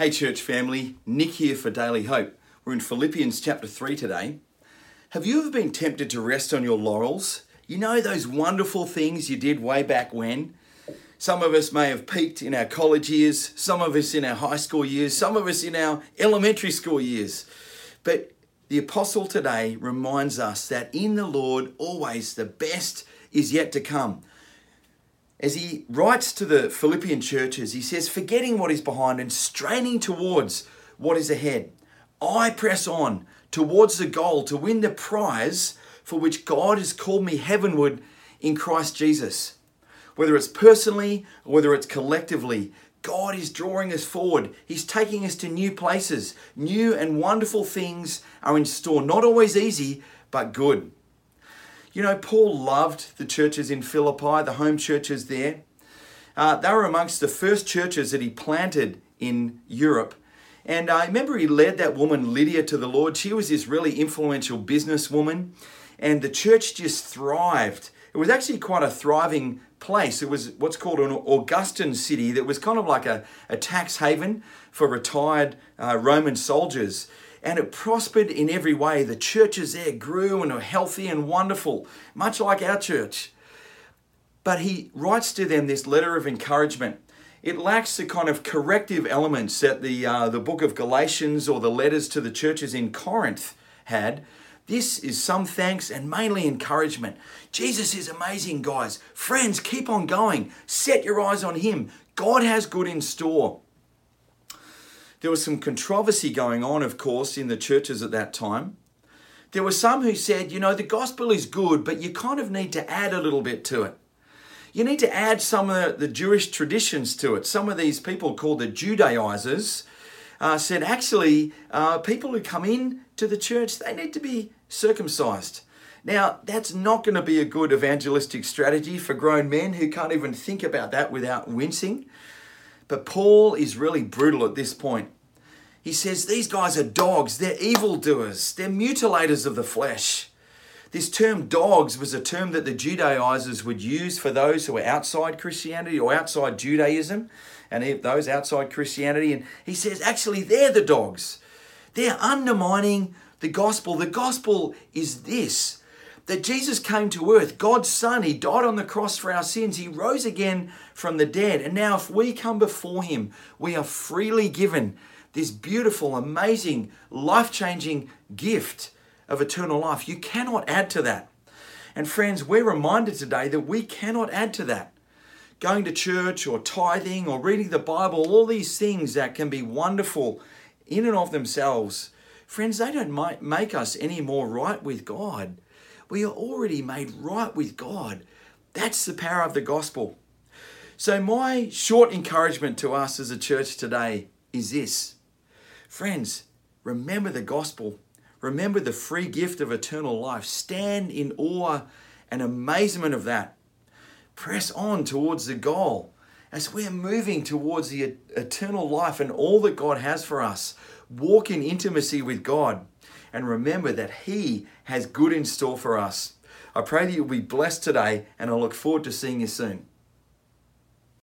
Hey, church family, Nic here for Daily Hope. We're in Philippians chapter 3 today. Have you ever been tempted to rest on your laurels? You know those wonderful things you did way back when? Some of us may have peaked in our college years, some of us in our high school years, some of us in our elementary school years. But the apostle today reminds us that in the Lord, always the best is yet to come as he writes to the Philippian churches, he says, forgetting what is behind and straining towards what is ahead, I press on towards the goal to win the prize for which God has called me heavenward in Christ Jesus. Whether it's personally or whether it's collectively, God is drawing us forward. He's taking us to new places. New and wonderful things are in store. Not always easy, but good. You know, Paul loved the churches in Philippi, the home churches there. Uh, they were amongst the first churches that he planted in Europe. And I remember he led that woman, Lydia, to the Lord. She was this really influential businesswoman, and the church just thrived. It was actually quite a thriving place. It was what's called an Augustan city that was kind of like a, a tax haven for retired uh, Roman soldiers and it prospered in every way. The churches there grew and were healthy and wonderful, much like our church. But he writes to them this letter of encouragement. It lacks the kind of corrective elements that the, uh, the book of Galatians or the letters to the churches in Corinth had. This is some thanks and mainly encouragement. Jesus is amazing, guys. Friends, keep on going. Set your eyes on Him. God has good in store. There was some controversy going on, of course, in the churches at that time. There were some who said, you know, the gospel is good, but you kind of need to add a little bit to it. You need to add some of the, Jewish traditions to it. Some of these people called the Judaizers uh, said, actually, uh, people who come in to the church, they need to be circumcised. Now, that's not going to be a good evangelistic strategy for grown men who can't even think about that without wincing. But Paul is really brutal at this point. He says, These guys are dogs, they're evildoers, they're mutilators of the flesh. This term dogs was a term that the Judaizers would use for those who were outside Christianity or outside Judaism and those outside Christianity. And he says, actually, they're the dogs. They're undermining the gospel. The gospel is this that Jesus came to earth, God's Son. He died on the cross for our sins. He rose again from the dead. And now, if we come before Him, we are freely given this beautiful, amazing, life changing gift of eternal life. You cannot add to that. And friends, we're reminded today that we cannot add to that. Going to church or tithing or reading the Bible, all these things that can be wonderful in and of themselves, friends, they don't make us any more right with God we are already made right with God. That's the power of the gospel. So, my short encouragement to us as a church today is this Friends, remember the gospel. Remember the free gift of eternal life. Stand in awe and amazement of that. Press on towards the goal as we're moving towards the eternal life and all that God has for us. Walk in intimacy with God and remember that He has good in store for us. I pray that you'll be blessed today, and I look forward to seeing you soon.